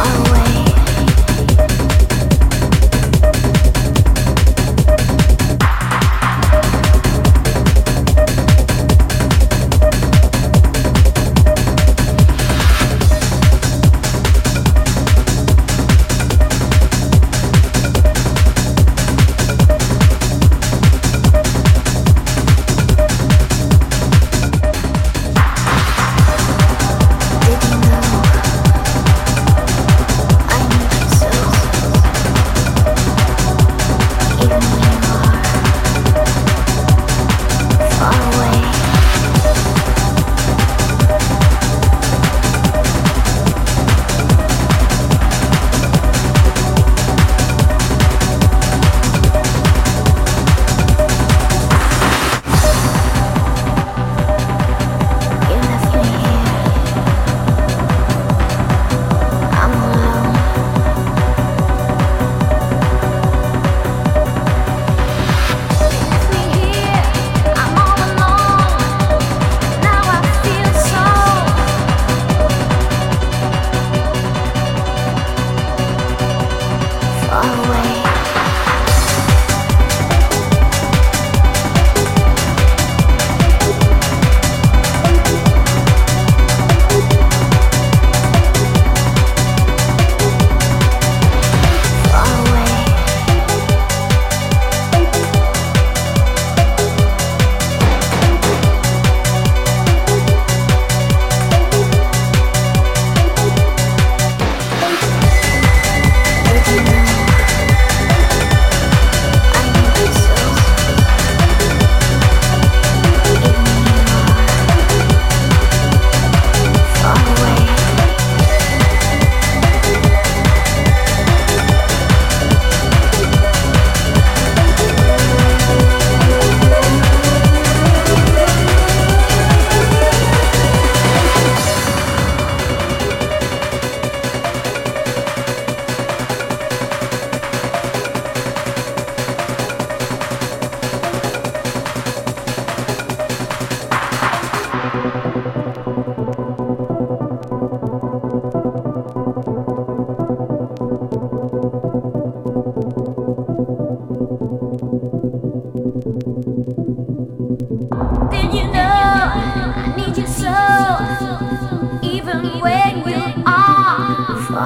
Oh.